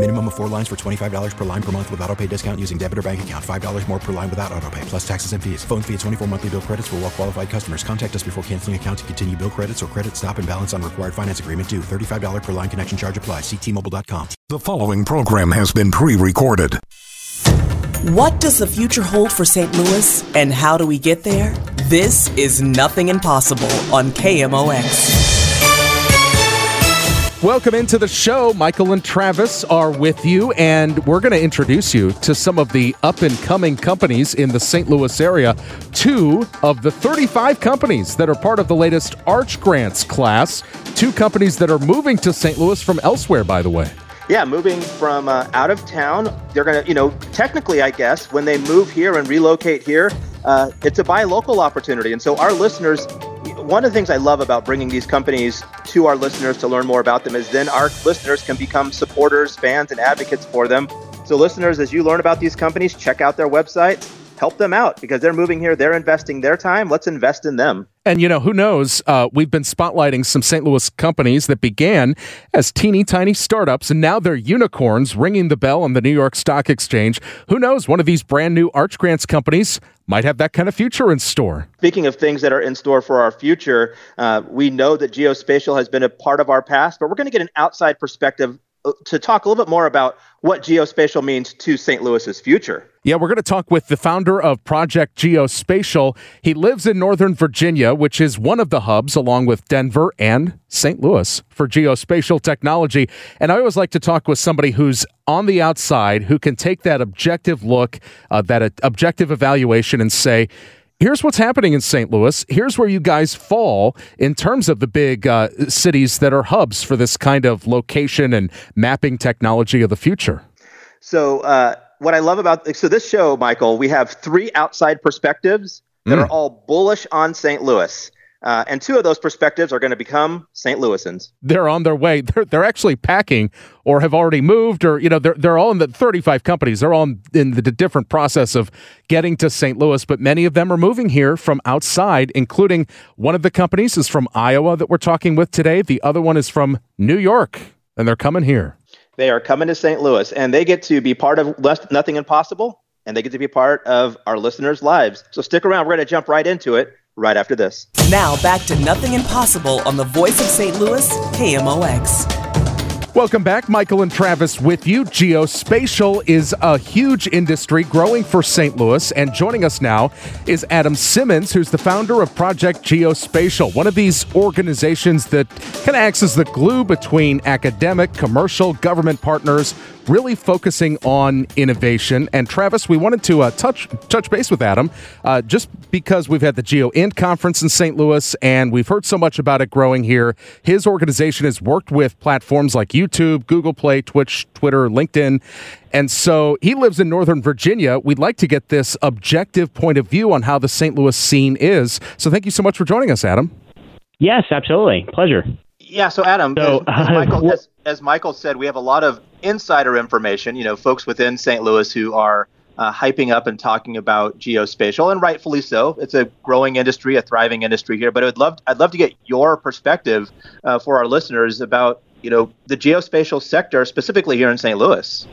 Minimum of four lines for $25 per line per month with auto pay discount using debit or bank account. $5 more per line without auto pay, plus taxes and fees. Phone fee at 24 monthly bill credits for well qualified customers. Contact us before canceling account to continue bill credits or credit stop and balance on required finance agreement due. $35 per line connection charge applies. Ctmobile.com. The following program has been pre-recorded. What does the future hold for St. Louis and how do we get there? This is Nothing Impossible on KMOX. Welcome into the show. Michael and Travis are with you, and we're going to introduce you to some of the up and coming companies in the St. Louis area. Two of the 35 companies that are part of the latest Arch Grants class. Two companies that are moving to St. Louis from elsewhere, by the way. Yeah, moving from uh, out of town. They're going to, you know, technically, I guess, when they move here and relocate here, uh, it's a buy local opportunity. And so our listeners, one of the things I love about bringing these companies to our listeners to learn more about them is then our listeners can become supporters, fans, and advocates for them. So, listeners, as you learn about these companies, check out their websites, help them out because they're moving here, they're investing their time. Let's invest in them. And you know, who knows? Uh, we've been spotlighting some St. Louis companies that began as teeny tiny startups and now they're unicorns ringing the bell on the New York Stock Exchange. Who knows? One of these brand new Arch Grants companies might have that kind of future in store. Speaking of things that are in store for our future, uh, we know that geospatial has been a part of our past, but we're going to get an outside perspective uh, to talk a little bit more about what geospatial means to St. Louis's future. Yeah, we're going to talk with the founder of Project Geospatial. He lives in Northern Virginia, which is one of the hubs, along with Denver and St. Louis, for geospatial technology. And I always like to talk with somebody who's on the outside, who can take that objective look, uh, that uh, objective evaluation, and say, here's what's happening in St. Louis. Here's where you guys fall in terms of the big uh, cities that are hubs for this kind of location and mapping technology of the future. So, uh, what I love about so this show, Michael, we have three outside perspectives that Mm. are all bullish on St. Louis. Uh, and two of those perspectives are going to become St. Louisans. They're on their way. They're, they're actually packing or have already moved or, you know, they're, they're all in the 35 companies. They're all in, in the different process of getting to St. Louis, but many of them are moving here from outside, including one of the companies is from Iowa that we're talking with today. The other one is from New York, and they're coming here. They are coming to St. Louis and they get to be part of Less, Nothing Impossible and they get to be part of our listeners' lives. So stick around. We're going to jump right into it right after this. Now back to Nothing Impossible on the voice of St. Louis, KMOX. Welcome back. Michael and Travis with you. Geospatial is a huge industry growing for St. Louis. And joining us now is Adam Simmons, who's the founder of Project Geospatial, one of these organizations that kind of acts as the glue between academic, commercial, government partners, really focusing on innovation. And Travis, we wanted to uh, touch touch base with Adam uh, just because we've had the GeoInt conference in St. Louis and we've heard so much about it growing here. His organization has worked with platforms like YouTube, Google Play, Twitch, Twitter, LinkedIn. And so he lives in Northern Virginia. We'd like to get this objective point of view on how the St. Louis scene is. So thank you so much for joining us, Adam. Yes, absolutely. Pleasure. Yeah, so Adam, So, as, as uh, Michael, as, as Michael said, we have a lot of insider information. You know, folks within St. Louis who are uh, hyping up and talking about geospatial, and rightfully so. It's a growing industry, a thriving industry here. But I'd love, I'd love to get your perspective uh, for our listeners about, you know, the geospatial sector specifically here in St. Louis.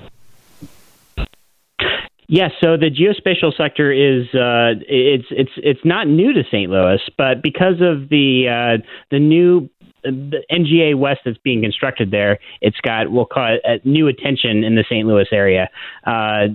Yes, so the geospatial sector is uh, it's it's it's not new to St. Louis, but because of the uh, the new the NGA West that's being constructed there, it's got we'll call it uh, new attention in the St. Louis area, uh,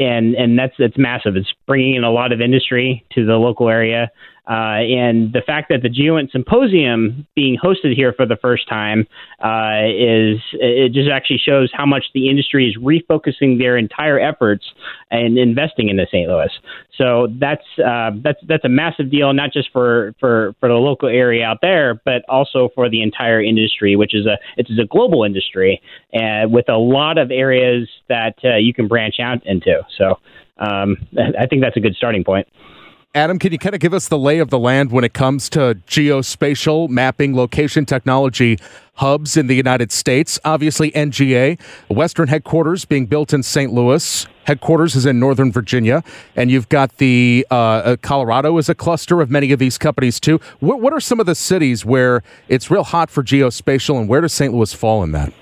and and that's that's massive. It's bringing in a lot of industry to the local area. Uh, and the fact that the GeoInt Symposium being hosted here for the first time uh, is it just actually shows how much the industry is refocusing their entire efforts and investing into St. Louis. So that's uh, that's that's a massive deal, not just for, for, for the local area out there, but also for the entire industry, which is a it's a global industry with a lot of areas that uh, you can branch out into. So um, I think that's a good starting point. Adam, can you kind of give us the lay of the land when it comes to geospatial mapping, location technology hubs in the United States? Obviously, NGA, Western headquarters being built in St. Louis. Headquarters is in Northern Virginia, and you've got the uh, uh, Colorado is a cluster of many of these companies too. What, what are some of the cities where it's real hot for geospatial, and where does St. Louis fall in that?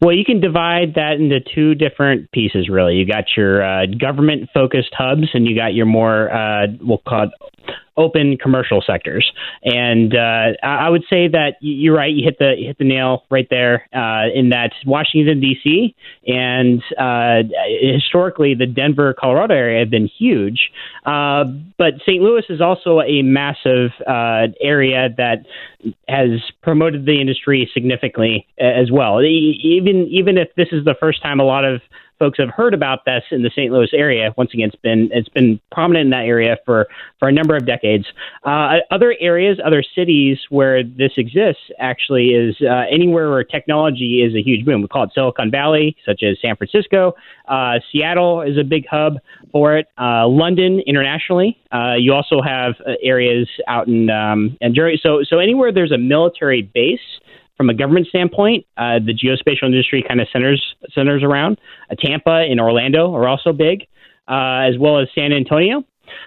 Well, you can divide that into two different pieces, really. You got your uh, government focused hubs, and you got your more, uh, we'll call it open commercial sectors. And uh, I would say that you're right. You hit the you hit the nail right there. Uh, in that Washington D.C. and uh, historically the Denver, Colorado area have been huge, uh, but St. Louis is also a massive uh, area that has promoted the industry significantly as well. Even even if this is the first time a lot of folks have heard about this in the St. Louis area. Once again, it's been it's been prominent in that area for for a number of decades. Uh, other areas, other cities where this exists, actually, is uh, anywhere where technology is a huge boom. We call it Silicon Valley, such as San Francisco. Uh, Seattle is a big hub for it. Uh, London internationally. Uh, you also have uh, areas out in um, and so so anywhere there's a military base from a government standpoint, uh, the geospatial industry kind of centers centers around. Uh, Tampa and Orlando are also big, uh, as well as San Antonio.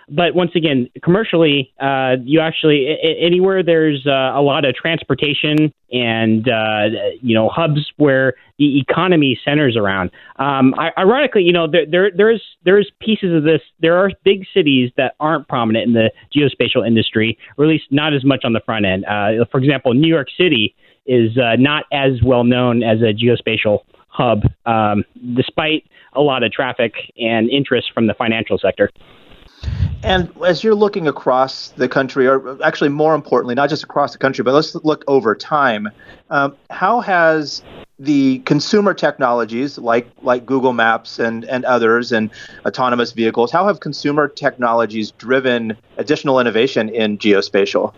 But once again, commercially, uh, you actually I- anywhere there's uh, a lot of transportation and uh, you know hubs where the economy centers around. Um, ironically, you know there, there there's there's pieces of this. There are big cities that aren't prominent in the geospatial industry, or at least not as much on the front end. For example, New York City is uh, not as well known as a geospatial hub, um, despite a lot of traffic and interest from the financial sector. And as you're looking across the country, or actually more importantly, not just across the country, but let's look over time, um, how has the consumer technologies like like Google Maps and, and others and autonomous vehicles, how have consumer technologies driven additional innovation in geospatial?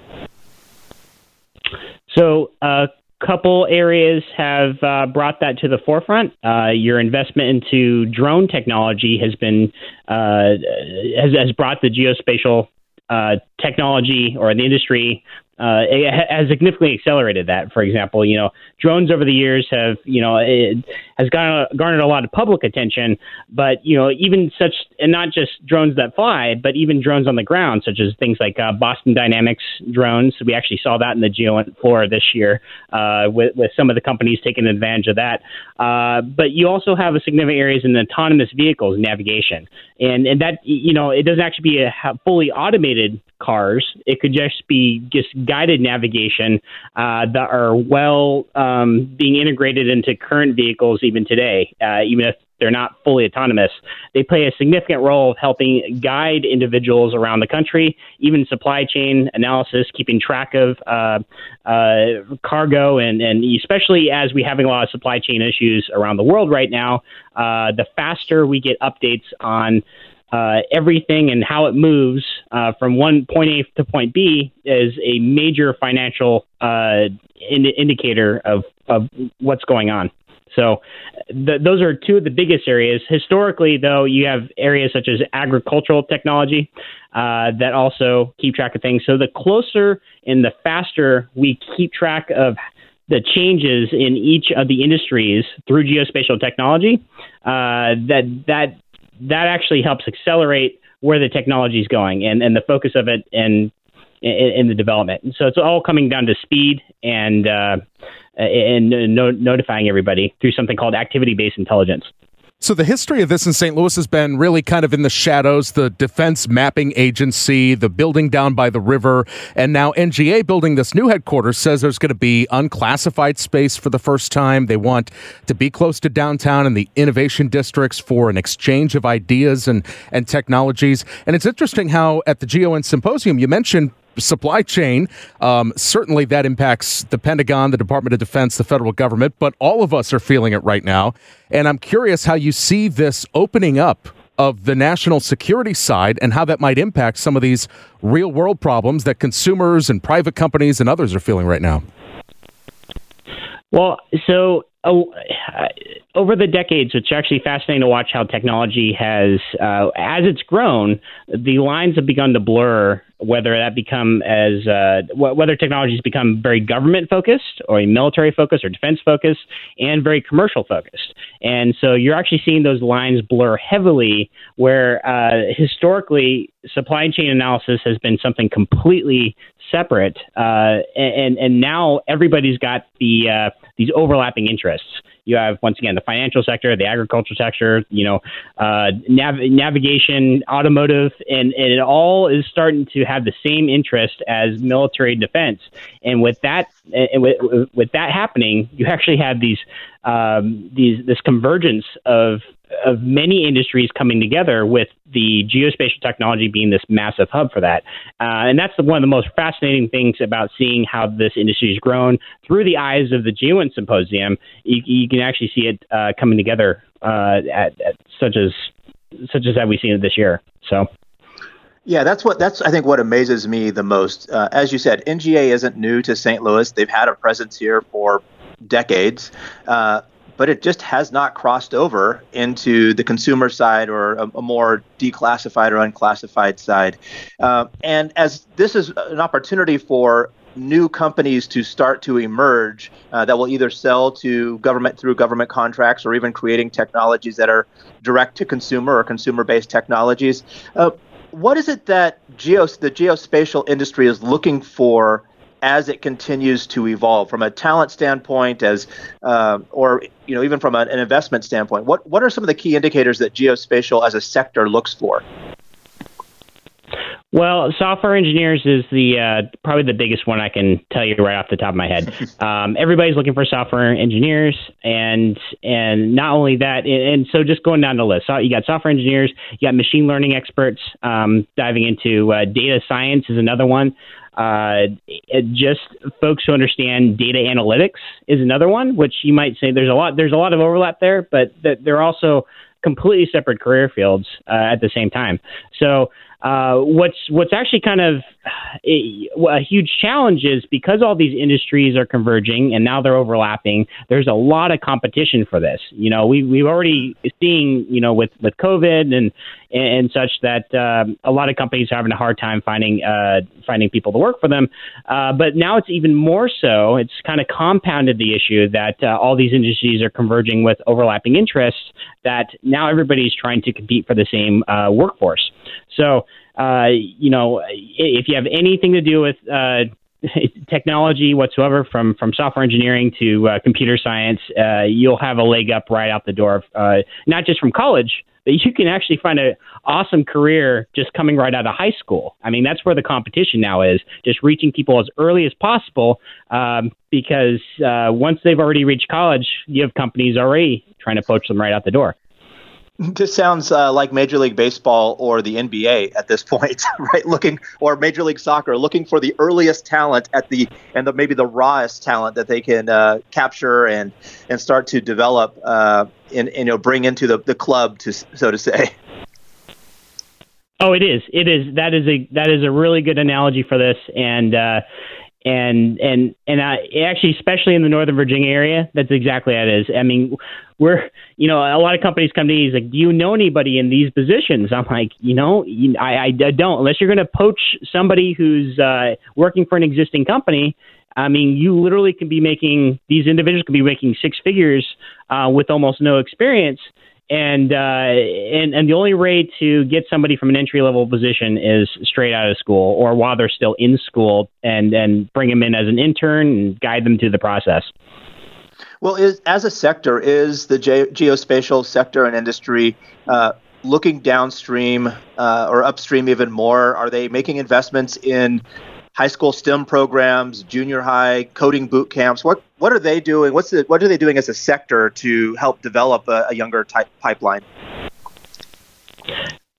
So a couple areas have uh, brought that to the forefront. Uh, your investment into drone technology has been uh, has, has brought the geospatial uh, technology or the industry uh, has significantly accelerated that. For example, you know, drones over the years have, you know, it has garnered, a lot of public attention, but you know, even such, and not just drones that fly, but even drones on the ground, such as things like uh, Boston Dynamics drones. We actually saw that in the Geo floor this year, uh, with with some of the companies taking advantage of that. Uh, but you also have a significant areas in autonomous vehicles navigation, and and that you know, it doesn't actually be a fully automated cars. It could just be just guided navigation uh, that are well um, being integrated into current vehicles even today, uh, even if they're not fully autonomous. They play a significant role of helping guide individuals around the country, even supply chain analysis, keeping track of uh, uh, cargo, and, and especially as we're having a lot of supply chain issues around the world right now, uh, the faster we get updates on uh, everything and how it moves uh, from one point A to point B is a major financial uh, ind- indicator of, of what's going on. So th- those are two of the biggest areas. Historically, though, you have areas such as agricultural technology uh, that also keep track of things. So the closer and the faster we keep track of the changes in each of the industries through geospatial technology, uh, that that that actually helps accelerate where the technology is going and, and the focus of it and in, the development. So it's all coming down to speed and uh, and no, notifying everybody through something called activity based intelligence. So the history of this in St. Louis has been really kind of in the shadows. The Defense Mapping Agency, the building down by the river, and now NGA building this new headquarters says there's going to be unclassified space for the first time. They want to be close to downtown and the innovation districts for an exchange of ideas and and technologies. And it's interesting how at the GeoInt symposium you mentioned supply chain. Um, certainly, that impacts the Pentagon, the Department of Defense, the federal government, but all of us are feeling it right now. And I'm curious how you see this opening up of the national security side and how that might impact some of these real world problems that consumers and private companies and others are feeling right now. Well, so oh, over the decades, it's actually fascinating to watch how technology has, uh, as it's grown, the lines have begun to blur. Whether that become as uh, whether technologies become very government focused or a military focused or defense focused and very commercial focused, and so you're actually seeing those lines blur heavily. Where uh, historically supply chain analysis has been something completely separate, uh, and and now everybody's got the uh, these overlapping interests. You have once again the financial sector, the agricultural sector, you know, uh, nav- navigation, automotive, and, and it all is starting to have the same interest as military defense. And with that, and with, with that happening, you actually have these um, these this convergence of of many industries coming together with the geospatial technology being this massive hub for that. Uh, and that's the, one of the most fascinating things about seeing how this industry has grown through the eyes of the GEOINT Symposium. You, you can actually see it uh, coming together uh, at, at such as such as that we've seen it this year. So. Yeah, that's what that's I think what amazes me the most. Uh, as you said, NGA isn't new to St. Louis. They've had a presence here for decades. Uh, but it just has not crossed over into the consumer side or a, a more declassified or unclassified side. Uh, and as this is an opportunity for new companies to start to emerge uh, that will either sell to government through government contracts or even creating technologies that are direct to consumer or consumer based technologies. Uh, what is it that geos, the geospatial industry is looking for as it continues to evolve from a talent standpoint, as uh, or you know even from an investment standpoint? What what are some of the key indicators that geospatial as a sector looks for? Well, software engineers is the uh, probably the biggest one I can tell you right off the top of my head. Um, everybody's looking for software engineers, and and not only that, and so just going down the list, so you got software engineers, you got machine learning experts, um, diving into uh, data science is another one. Uh, just folks who understand data analytics is another one, which you might say there's a lot there's a lot of overlap there, but th- they're also completely separate career fields uh, at the same time. So uh, what's what's actually kind of a, a, huge challenge is because all these industries are converging and now they're overlapping. There's a lot of competition for this. You know, we we've already seen you know with with COVID and and, such that um, a lot of companies are having a hard time finding uh, finding people to work for them. Uh, but now it's even more so. It's kind of compounded the issue that uh, all these industries are converging with overlapping interests. That now everybody's trying to compete for the same uh, workforce. So, uh, you know, if you have anything to do with uh, technology whatsoever, from from software engineering to uh, computer science, uh, you'll have a leg up right out the door. Uh, not just from college, but you can actually find an awesome career just coming right out of high school. I mean, that's where the competition now is, just reaching people as early as possible. Um, because uh, once they've already reached college, you have companies already trying to poach them right out the door. This sounds uh, like Major League Baseball or the NBA at this point, right? Looking or Major League Soccer, looking for the earliest talent at the and the, maybe the rawest talent that they can uh, capture and and start to develop uh, and, and you know bring into the, the club to so to say. Oh, it is. It is. That is a that is a really good analogy for this, and uh, and and and I actually, especially in the Northern Virginia area, that's exactly how it is. I mean, we're you know a lot of companies come to me like, do you know anybody in these positions? I'm like, you know, I I don't unless you're going to poach somebody who's uh, working for an existing company. I mean, you literally can be making these individuals can be making six figures uh, with almost no experience and uh, and and the only way to get somebody from an entry level position is straight out of school or while they're still in school and and bring them in as an intern and guide them through the process. Well, is, as a sector, is the ge- geospatial sector and industry uh, looking downstream uh, or upstream even more? Are they making investments in high school STEM programs, junior high coding boot camps? What what are they doing? What's the, what are they doing as a sector to help develop a, a younger type pipeline?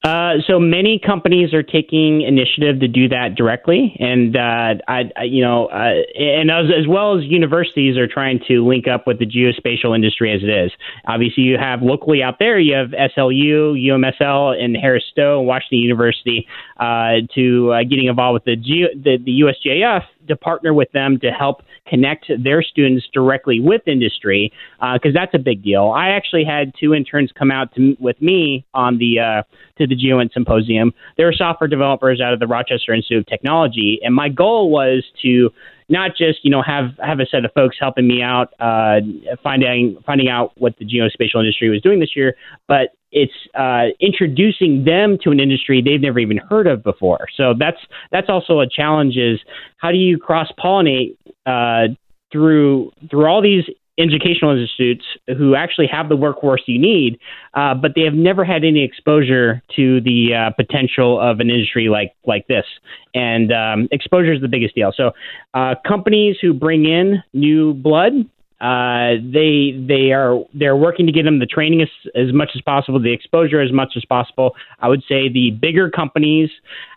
Uh, so many companies are taking initiative to do that directly, and uh, I, I, you know, uh, and as, as well as universities are trying to link up with the geospatial industry as it is. Obviously, you have locally out there, you have SLU, UMSL, and Harris Stowe, Washington University, uh, to uh, getting involved with the, Geo, the the to partner with them to help connect their students directly with industry because uh, that's a big deal. I actually had two interns come out to, with me on the uh, to the GeoInt Symposium. They were software developers out of the Rochester Institute of Technology, and my goal was to not just you know have have a set of folks helping me out uh, finding finding out what the geospatial industry was doing this year, but it's uh, introducing them to an industry they've never even heard of before. So that's that's also a challenge. Is how do you cross pollinate uh, through through all these educational institutes who actually have the workforce you need, uh, but they have never had any exposure to the uh, potential of an industry like like this. And um, exposure is the biggest deal. So, uh, companies who bring in new blood uh, they they are they're working to get them the training as, as much as possible, the exposure as much as possible. I would say the bigger companies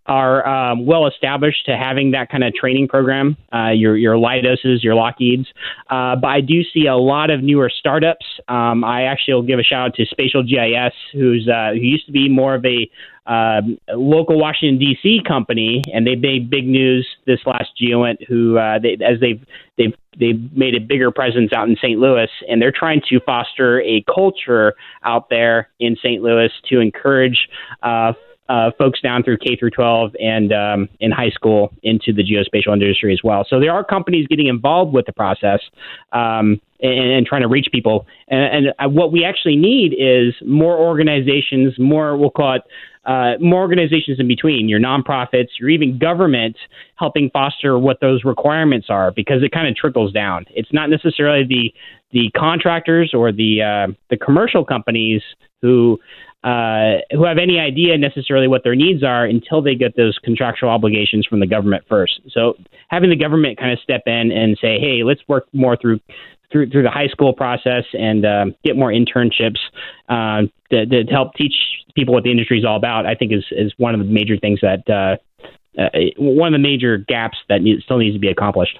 are um, well established to having that kind of training program. Uh, your your Leidoses, your Lockheeds, uh, but I do see a lot of newer startups. Um, I actually will give a shout out to Spatial GIS, who's uh, who used to be more of a um, local Washington D.C. company, and they made big news this last GeoInt, who uh, they, as they've they've they've made a bigger presence out in St. Louis, and they're trying to foster a culture out there in St. Louis to encourage. Uh, uh, folks down through K through 12 and um, in high school into the geospatial industry as well. So there are companies getting involved with the process um, and, and, trying to reach people. And, and uh, what we actually need is more organizations, more we'll call it uh, more organizations in between, your nonprofits, your even government helping foster what those requirements are because it kind of trickles down. It's not necessarily the the contractors or the uh, the commercial companies who uh, who have any idea necessarily what their needs are until they get those contractual obligations from the government first. So having the government kind of step in and say, hey, let's work more through through through the high school process and uh, get more internships uh, to, to, help teach people what the industry is all about. I think is is one of the major things that uh, uh, one of the major gaps that need, still needs to be accomplished.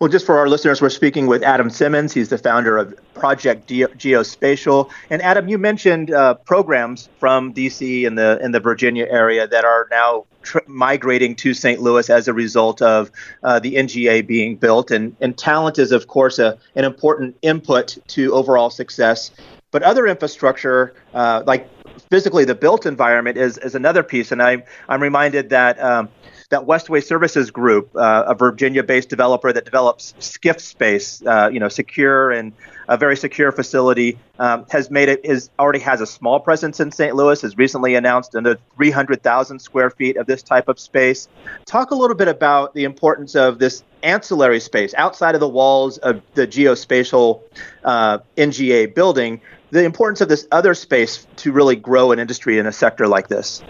Well, just for our listeners, we're speaking with Adam Simmons. He's the founder of Project Geospatial. And Adam, you mentioned uh, programs from DC and the in the Virginia area that are now tr- migrating to St. Louis as a result of uh, the NGA being built. And, and talent is, of course, a, an important input to overall success. But other infrastructure, uh, like physically the built environment, is, is another piece. And I, I'm reminded that. Um, that Westway Services Group, uh, a Virginia-based developer that develops SCIF space, uh, you know, secure and a very secure facility, um, has made it is already has a small presence in St. Louis. Has recently announced another 300,000 square feet of this type of space. Talk a little bit about the importance of this ancillary space outside of the walls of the geospatial uh, NGA building. The importance of this other space to really grow an industry in a sector like this.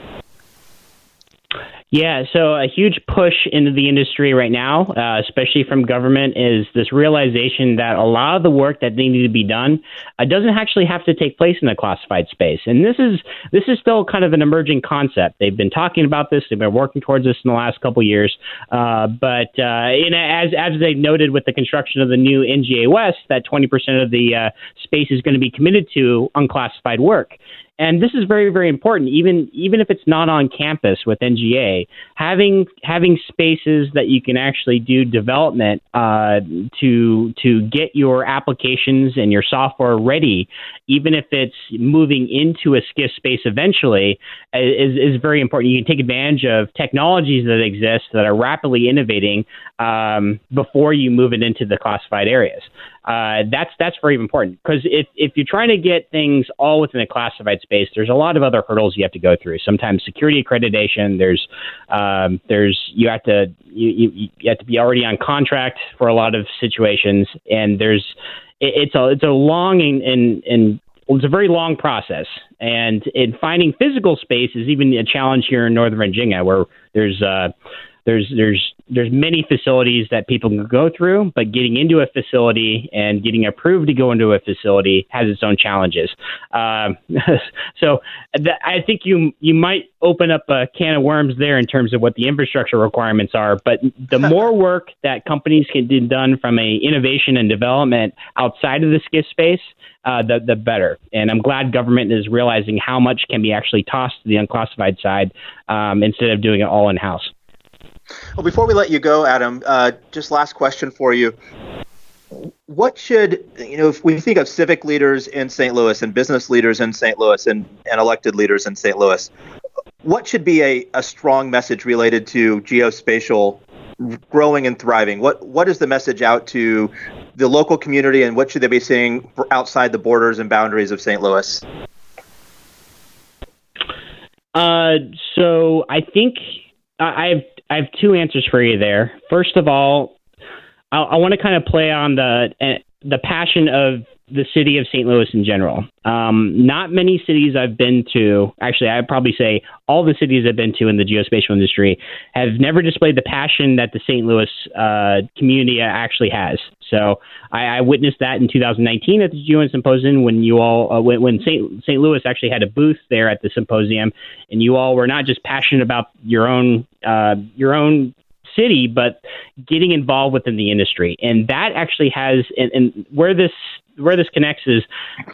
Yeah, so a huge push into the industry right now, uh, especially from government, is this realization that a lot of the work that needs to be done uh, doesn't actually have to take place in the classified space. And this is this is still kind of an emerging concept. They've been talking about this. They've been working towards this in the last couple years. Uh, but uh, as as they noted with the construction of the new NGA West, that 20% of the uh, space is going to be committed to unclassified work. And this is very, very important. Even even if it's not on campus with NGA, having having spaces that you can actually do development uh, to to get your applications and your software ready, even if it's moving into a SCIF space eventually, is is very important. You can take advantage of technologies that exist that are rapidly innovating um, before you move it into the classified areas. Uh, that's that's very important because if if you're trying to get things all within a classified space, there's a lot of other hurdles you have to go through. Sometimes security accreditation. There's um, there's you have to you, you you have to be already on contract for a lot of situations, and there's it, it's a it's a long and and, and it's a very long process, and in finding physical space is even a challenge here in Northern Virginia, where there's uh, there's there's there's many facilities that people can go through, but getting into a facility and getting approved to go into a facility has its own challenges. Um, so th- I think you you might open up a can of worms there in terms of what the infrastructure requirements are. But the more work that companies can do done from a innovation and development outside of the SCIF space, uh, the the better. And I'm glad government is realizing how much can be actually tossed to the unclassified side um, instead of doing it all in house. Well, before we let you go, Adam, uh, just last question for you. What should, you know, if we think of civic leaders in St. Louis and business leaders in St. Louis and, and elected leaders in St. Louis, what should be a, a strong message related to geospatial growing and thriving? What What is the message out to the local community and what should they be seeing outside the borders and boundaries of St. Louis? Uh, so I think I have I have two answers for you there. First of all, I, I want to kind of play on the uh, the passion of the city of St. Louis in general. Um, not many cities I've been to, actually, I'd probably say all the cities I've been to in the geospatial industry have never displayed the passion that the St. Louis uh, community actually has. So I, I, witnessed that in 2019 at the GeoInt Symposium when you all, uh, when, when St. St. Louis actually had a booth there at the symposium, and you all were not just passionate about your own uh, your own city, but getting involved within the industry. And that actually has, and, and where this where this connects is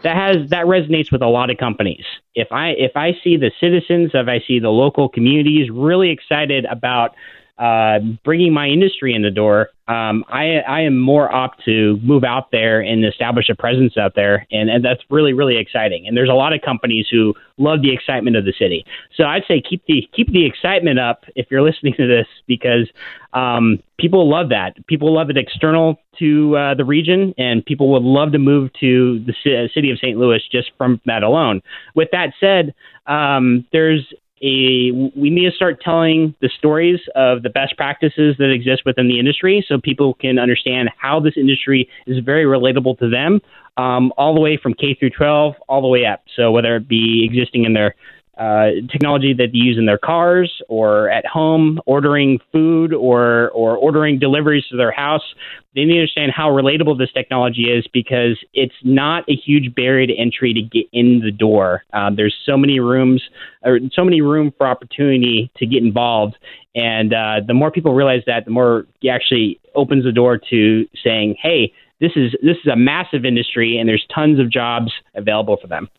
that has that resonates with a lot of companies. If I if I see the citizens, if I see the local communities really excited about uh, bringing my industry in the door, um, I, I am more opt to move out there and establish a presence out there, and, and that's really really exciting. And there's a lot of companies who love the excitement of the city. So I'd say keep the keep the excitement up if you're listening to this because um, people love that. People love it external to uh, the region, and people would love to move to the city of St. Louis just from that alone. With that said, um, there's a we need to start telling the stories of the best practices that exist within the industry so people can understand how this industry is very relatable to them um, all the way from K through 12 all the way up. So whether it be existing in their uh, technology that they use in their cars or at home, ordering food or or ordering deliveries to their house. They need to understand how relatable this technology is because it's not a huge barrier to entry to get in the door. Um, there's so many rooms, or so many room for opportunity to get involved, and uh, the more people realize that, the more it actually opens the door to saying, "Hey, this is this is a massive industry, and there's tons of jobs available for them."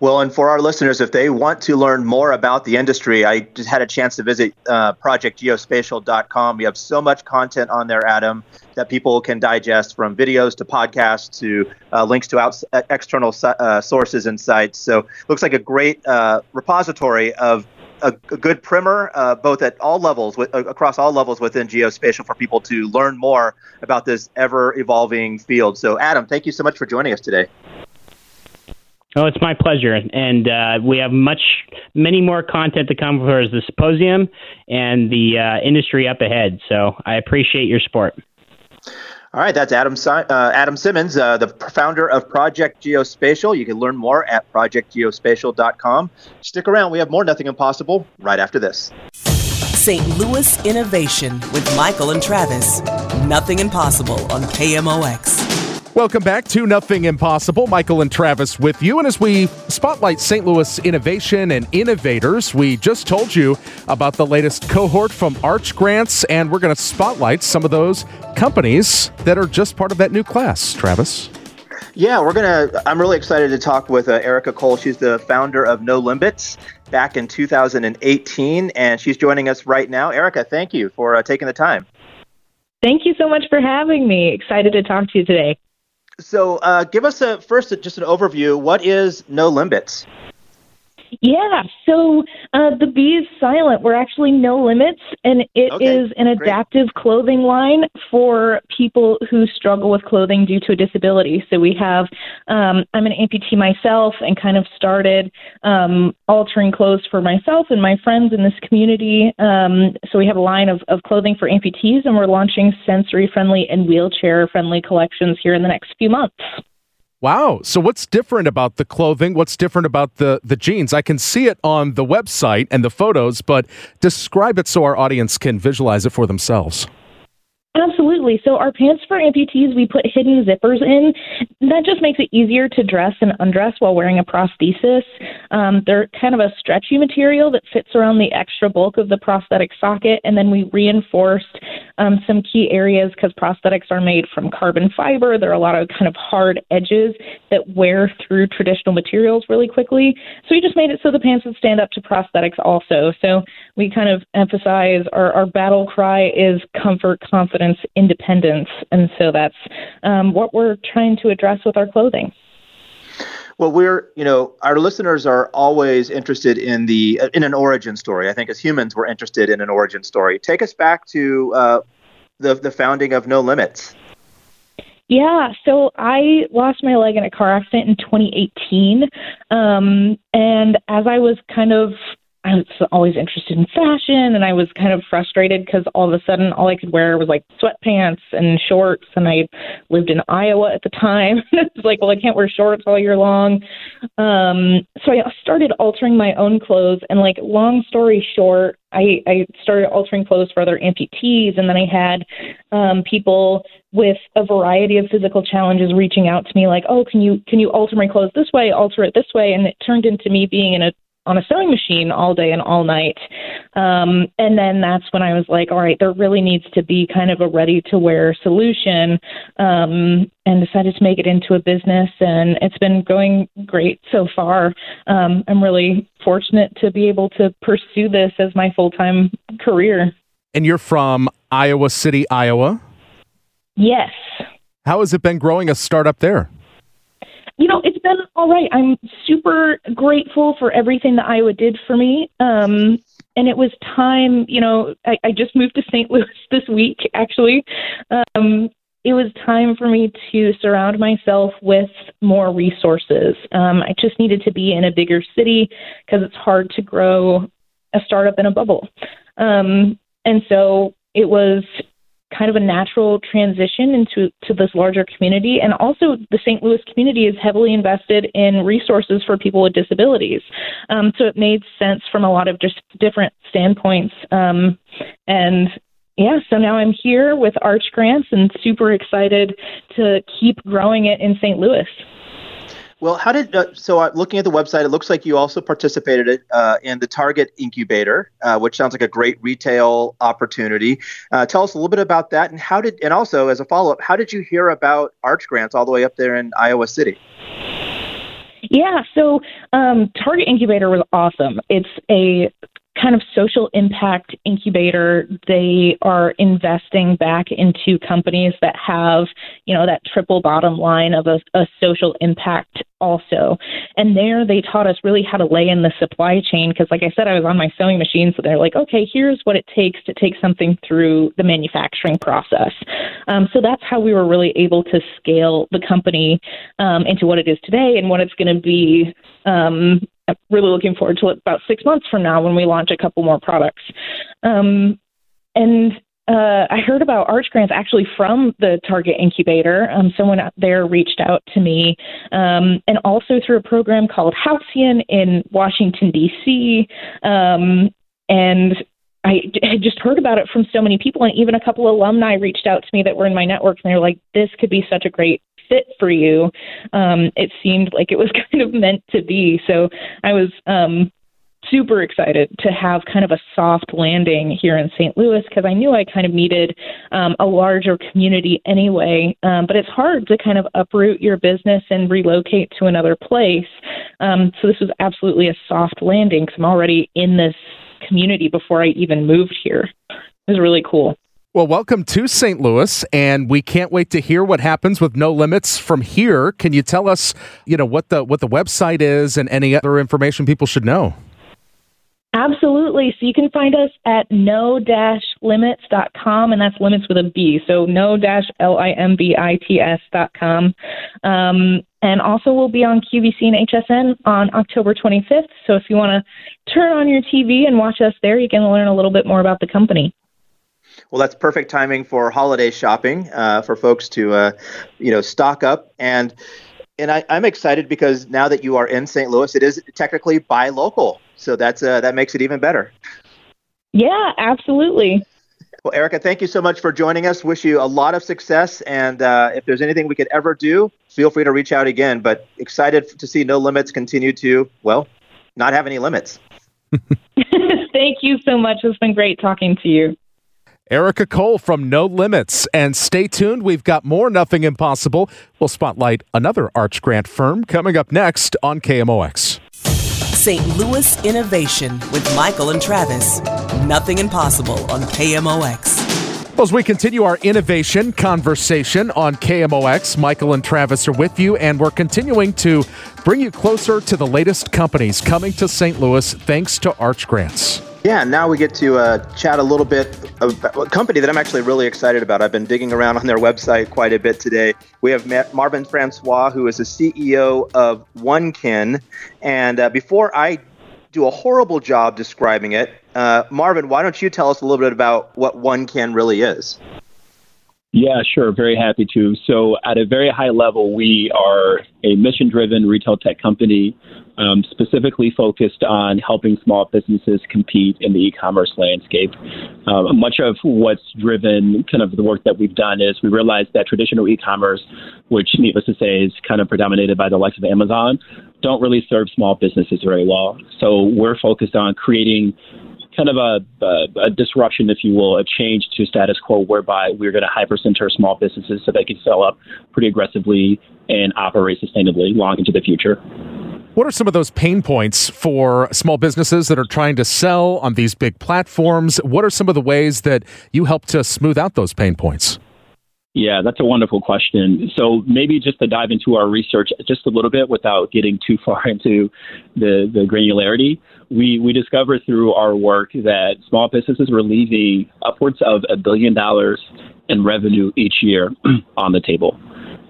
Well, and for our listeners, if they want to learn more about the industry, I just had a chance to visit uh, projectgeospatial.com. We have so much content on there, Adam, that people can digest from videos to podcasts to uh, links to external uh, sources and sites. So, looks like a great uh, repository of a, a, good primer, uh, both at all levels, with, uh, across all levels within geospatial, for people to learn more about this ever evolving field. So, Adam, thank you so much for joining us today. Oh, it's my pleasure, and uh, we have much, many more content to come for the symposium and the uh, industry up ahead. So I appreciate your support. All right, that's Adam uh, Adam Simmons, uh, the founder of Project Geospatial. You can learn more at projectgeospatial.com. Stick around; we have more Nothing Impossible right after this. St. Louis Innovation with Michael and Travis. Nothing Impossible on KMOX. Welcome back to Nothing Impossible. Michael and Travis with you. And as we spotlight St. Louis innovation and innovators, we just told you about the latest cohort from Arch Grants, and we're going to spotlight some of those companies that are just part of that new class. Travis? Yeah, we're going to. I'm really excited to talk with uh, Erica Cole. She's the founder of No Limbits back in 2018, and she's joining us right now. Erica, thank you for uh, taking the time. Thank you so much for having me. Excited to talk to you today. So, uh, give us a first just an overview. What is No Limbits? Yeah, so uh, the bee is silent. We're actually no limbits, and it Okay, is an great. adaptive clothing line for people who struggle with clothing due to a disability. So we have, um, I'm an amputee myself, and kind of started um, altering clothes for myself and my friends in this community. Um, so we have a line of, of clothing for amputees, and we're launching sensory friendly and wheelchair friendly collections here in the next few months. Wow. So what's different about the clothing? What's different about the the jeans? I can see it on the website and the photos, but describe it so our audience can visualize it for themselves. Absolutely. So our pants for amputees, we put hidden zippers in. That just makes it easier to dress and undress while wearing a prosthesis. Um, they're kind of a stretchy material that fits around the extra bulk of the prosthetic socket, and then we reinforced um, some key areas because prosthetics are made from carbon fiber. There are a lot of kind of hard edges that wear through traditional materials really quickly. So we just made it so the pants would stand up to prosthetics also. So we kind of emphasize our, our battle cry is comfort, confidence, independence. And so that's um, what we're trying to address with our clothing. Well, we're you know our listeners are always interested in the in an origin story. I think as humans, we're interested in an origin story. Take us back to uh, the the founding of No Limbits. Yeah, so I lost my leg in a car accident in 2018. Um, and as I was kind of, I was always interested in fashion, and I was kind of frustrated because all of a sudden all I could wear was like sweatpants and shorts. And I lived in Iowa at the time. it's like, well, I can't wear shorts all year long. Um, so I started altering my own clothes. And like, long story short, I, I started altering clothes for other amputees, and then I had um, people with a variety of physical challenges reaching out to me, like, "Oh, can you can you alter my clothes this way, alter it this way?" And it turned into me being in a on a sewing machine all day and all night. Um, and then that's when I was like, all right, there really needs to be kind of a ready to wear solution, um, and decided to make it into a business. And it's been going great so far. Um, I'm really fortunate to be able to pursue this as my full time career. And you're from Iowa City, Iowa. Yes. How has it been growing a startup there? You know, it's been all right. I'm super grateful for everything that Iowa did for me. Um, and it was time, you know, I, I just moved to St. Louis this week, actually. Um, it was time for me to surround myself with more resources. Um, I just needed to be in a bigger city because it's hard to grow a startup in a bubble. Um, and so it was kind of a natural transition into to this larger community and also the St. Louis community is heavily invested in resources for people with disabilities um, so it made sense from a lot of just different standpoints um, and yeah so now I'm here with Arch Grants and super excited to keep growing it in St. Louis Well, how did uh, so? Uh, looking at the website, it looks like you also participated uh, in the Target Incubator, uh, which sounds like a great retail opportunity. Uh, tell us a little bit about that, and how did, and also as a follow up, how did you hear about Arch Grants all the way up there in Iowa City? Yeah, so um, Target Incubator was awesome. It's a kind of social impact incubator. They are investing back into companies that have, you know, that triple bottom line of a, a social impact also. And there they taught us really how to lay in the supply chain because, like I said, I was on my sewing machine. So they're like, okay, here's what it takes to take something through the manufacturing process. Um, so that's how we were really able to scale the company um, into what it is today and what it's going to be um, really looking forward to about six months from now when we launch a couple more products. Um, and uh, I heard about Arch Grants actually from the Target Incubator. Um, someone out there reached out to me, um, and also through a program called Halcyon in Washington D.C. Um, and I had just heard about it from so many people, and even a couple alumni reached out to me that were in my network, and they were like, "This could be such a great fit for you." Um, it seemed like it was kind of meant to be. So I was um, super excited to have kind of a soft landing here in St. Louis because I knew I kind of needed um, a larger community anyway. Um, but it's hard to kind of uproot your business and relocate to another place. Um, so this was absolutely a soft landing because I'm already in this community before I even moved here. It was really cool. Well, welcome to St. Louis, and we can't wait to hear what happens with No Limbits from here. Can you tell us, you know, what the what the website is and any other information people should know? Absolutely. So you can find us at no-limbits.com, and that's limits with a B. So no-limbits.com. Um, and also we'll be on QVC and HSN on October 25th. So if you want to turn on your TV and watch us there, you can learn a little bit more about the company. Well, that's perfect timing for holiday shopping uh, for folks to, uh, you know, stock up and. And I, I'm excited because now that you are in St. Louis, it is technically buy local. So that's uh, that makes it even better. Yeah, absolutely. Well, Erica, thank you so much for joining us. Wish you a lot of success. And uh, if there's anything we could ever do, feel free to reach out again. But excited to see No Limbits continue to, well, not have any limits. thank you so much. It's been great talking to you. Erica Cole from No Limbits. And stay tuned, we've got more Nothing Impossible. We'll spotlight another Arch Grant firm coming up next on KMOX. St. Louis Innovation with Michael and Travis. Nothing Impossible on KMOX. Well, as we continue our innovation conversation on KMOX, Michael and Travis are with you, and we're continuing to bring you closer to the latest companies coming to St. Louis thanks to Arch Grants. Yeah, now we get to uh, chat a little bit about a company that I'm actually really excited about. I've been digging around on their website quite a bit today. We have Marvin Francois, who is the CEO of OneKin. And uh, before I do a horrible job describing it, uh, Marvin, why don't you tell us a little bit about what OneKin really is? Yeah, sure. Very happy to. So, at a very high level, we are a mission driven retail tech company um, specifically focused on helping small businesses compete in the e commerce landscape. Um, much of what's driven kind of the work that we've done is we realized that traditional e commerce, which needless to say is kind of predominated by the likes of Amazon, don't really serve small businesses very well. So, we're focused on creating kind of a, a, a, disruption, if you will, a change to status quo whereby we're going to hypercenter small businesses so they can sell up pretty aggressively and operate sustainably long into the future. What are some of those pain points for small businesses that are trying to sell on these big platforms? What are some of the ways that you help to smooth out those pain points? Yeah, that's a wonderful question. So maybe just to dive into our research just a little bit without getting too far into the, the granularity, we, we discovered through our work that small businesses were leaving upwards of a billion dollars in revenue each year on the table.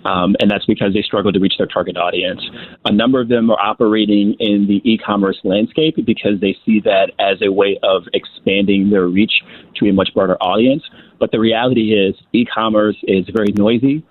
Um, and that's because they struggle to reach their target audience. A number of them are operating in the e commerce landscape because they see that as a way of expanding their reach to a much broader audience. But the reality is, e commerce is very noisy,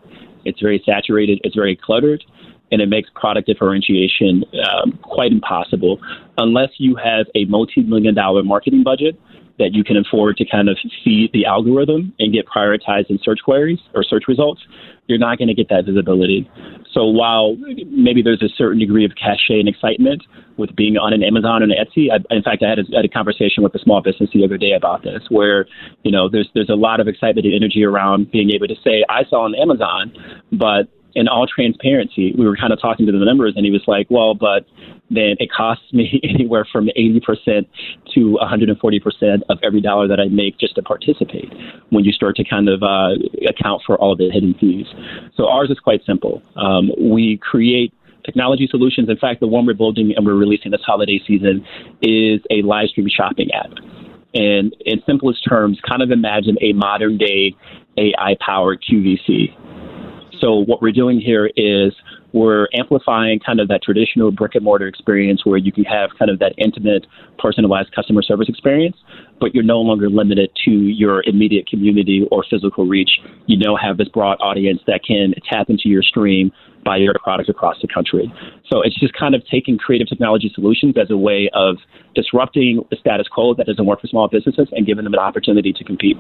it's very saturated, it's very cluttered, and it makes product differentiation um, quite impossible. Unless you have a multi million dollar marketing budget that you can afford to kind of feed the algorithm and get prioritized in search queries or search results, you're not going to get that visibility. So while maybe there's a certain degree of cachet and excitement with being on an Amazon and Etsy, I, in fact, I had a, had a conversation with a small business the other day about this, where you know there's there's a lot of excitement and energy around being able to say I saw on Amazon, but in all transparency, we were kind of talking to the members, and he was like, "Well, but then it costs me anywhere from 80% to 140% of every dollar that I make just to participate when you start to kind of uh, account for all of the hidden fees. So ours is quite simple. Um, we create technology solutions. In fact, the one we're building and we're releasing this holiday season is a live stream shopping app. And in simplest terms, kind of imagine a modern day AI powered QVC. So what we're doing here is we're amplifying kind of that traditional brick and mortar experience where you can have kind of that intimate, personalized customer service experience, but you're no longer limited to your immediate community or physical reach. You now have this broad audience that can tap into your stream, buy your products across the country. So it's just kind of taking creative technology solutions as a way of disrupting the status quo that doesn't work for small businesses and giving them an opportunity to compete.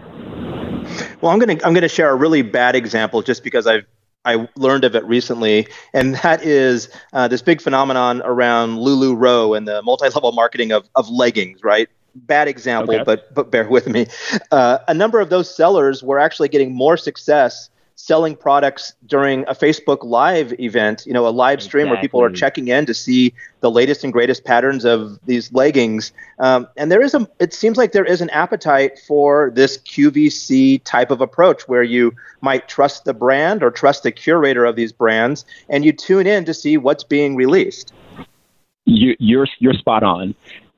Well, I'm going to I'm going to share a really bad example just because I've I learned of it recently, and that is uh, this big phenomenon around LuLaRoe and the multi-level marketing of, of leggings, right? Bad example, okay. but but bear with me. Uh, a number of those sellers were actually getting more success selling products during a Facebook Live event, you know, a live stream exactly. where people are checking in to see the latest and greatest patterns of these leggings. Um, and there is a, it seems like there is an appetite for this QVC type of approach where you might trust the brand or trust the curator of these brands and you tune in to see what's being released. You, you're you're spot on.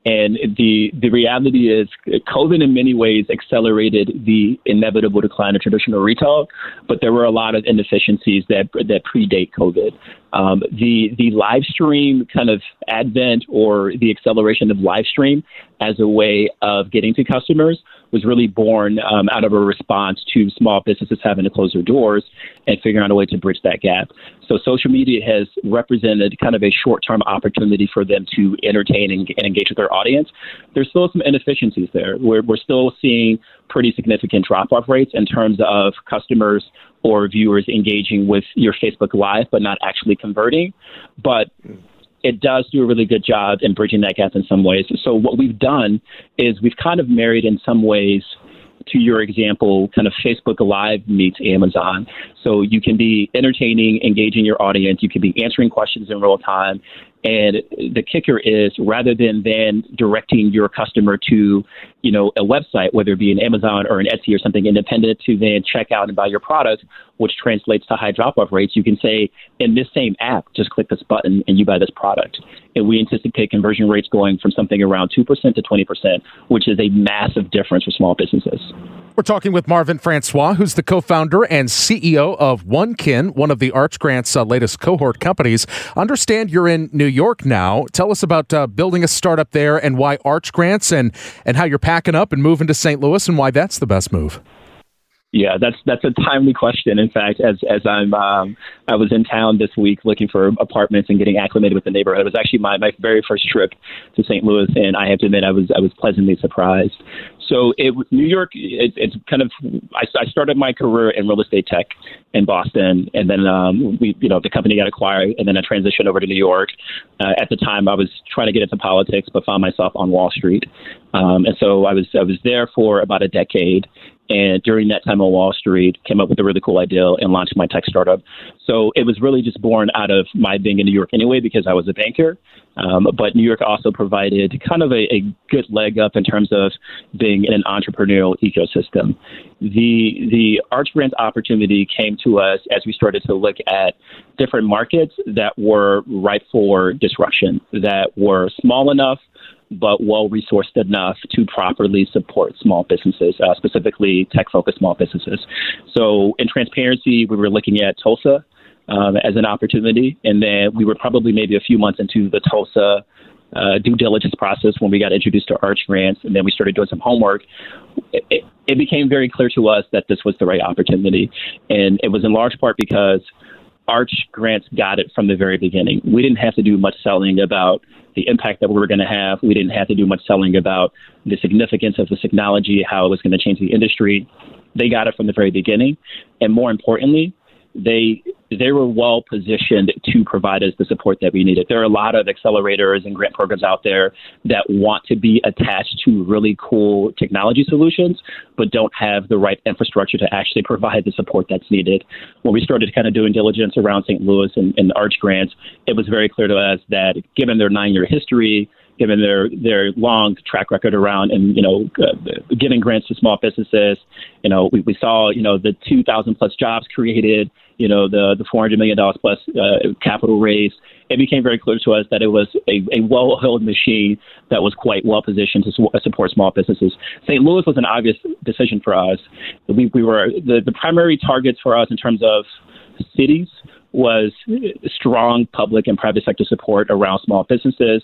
And the the reality is, COVID in many ways accelerated the inevitable decline of traditional retail, but there were a lot of inefficiencies that that predate COVID. Um, the the live stream kind of advent or the acceleration of live stream as a way of getting to customers was really born um, out of a response to small businesses having to close their doors and figuring out a way to bridge that gap. So social media has represented kind of a short-term opportunity for them to entertain and, and engage with their audience. There's still some inefficiencies there. We're, we're still seeing pretty significant drop-off rates in terms of customers or viewers engaging with your Facebook Live, but not actually converting. But it does do a really good job in bridging that gap in some ways. So what we've done is we've kind of married in some ways to your example, kind of Facebook Live meets Amazon. So you can be entertaining, engaging your audience. You can be answering questions in real time. And the kicker is rather than then directing your customer to, you know, a website, whether it be an Amazon or an Etsy or something independent to then check out and buy your product, which translates to high drop off rates, you can say in this same app, just click this button and you buy this product. And we anticipate conversion rates going from something around 2% to 20%, which is a massive difference for small businesses. We're talking with Marvin Francois, who's the co founder and CEO of OneKin, one of the Arch Grant's uh, latest cohort companies. Understand you're in New York now. Tell us about uh, building a startup there and why Arch Grants and, and how you're packing up and moving to St. Louis and why that's the best move. Yeah, that's that's a timely question. In fact, as as I'm um, I was in town this week looking for apartments and getting acclimated with the neighborhood. It was actually my my very first trip to St. Louis, and I have to admit I was I was pleasantly surprised. So it, New York, it, it's kind of. I, I started my career in real estate tech in Boston, and then um, we, you know, the company got acquired, and then I transitioned over to New York. Uh, at the time, I was trying to get into politics, but found myself on Wall Street, um, and so I was I was there for about a decade. And during that time on Wall Street, came up with a really cool idea and launched my tech startup. So it was really just born out of my being in New York anyway, because I was a banker. Um, but New York also provided kind of a, a good leg up in terms of being in an entrepreneurial ecosystem. The the Arch Grants opportunity came to us as we started to look at different markets that were ripe for disruption, that were small enough but well resourced enough to properly support small businesses, uh, specifically tech focused small businesses. So, in transparency, we were looking at Tulsa um, as an opportunity, and then we were probably maybe a few months into the Tulsa. Uh, due diligence process when we got introduced to Arch Grants, and then we started doing some homework. It, it became very clear to us that this was the right opportunity, and it was in large part because Arch Grants got it from the very beginning. We didn't have to do much selling about the impact that we were going to have. We didn't have to do much selling about the significance of the technology, how it was going to change the industry. They got it from the very beginning. And more importantly, they they were well positioned to provide us the support that we needed. There are a lot of accelerators and grant programs out there that want to be attached to really cool technology solutions, but don't have the right infrastructure to actually provide the support that's needed. When we started kind of doing diligence around St. Louis and, and Arch grants, it was very clear to us that given their nine year history, given their their long track record around and you know uh, giving grants to small businesses. You know, we, we saw you know the 2,000 plus jobs created. You know, the the 400 million dollars plus uh, capital raise. It became very clear to us that it was a, a well-oiled machine that was quite well positioned to su- support small businesses. St. Louis was an obvious decision for us. We, we were the, the primary targets for us in terms of cities was strong public and private sector support around small businesses,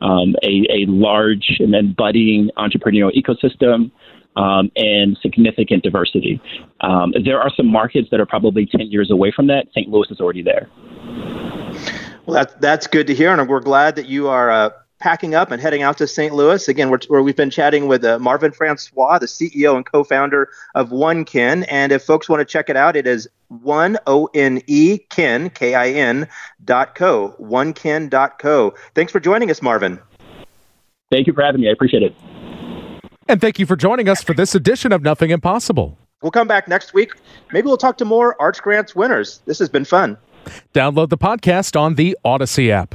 um, a, a large and then budding entrepreneurial ecosystem, um, and significant diversity. Um, there are some markets that are probably 10 years away from that. St. Louis is already there. Well, that's, that's good to hear, and we're glad that you are. Uh packing up and heading out to St. Louis. Again, we're, where we've been chatting with uh, Marvin Francois, the CEO and co-founder of OneKin. And if folks want to check it out, it is one O N E Kin K I N dot co. OneKin dot co. Thanks for joining us, Marvin. Thank you for having me. I appreciate it. And thank you for joining us for this edition of Nothing Impossible. We'll come back next week. Maybe we'll talk to more Arch Grants winners. This has been fun. Download the podcast on the Audacy app.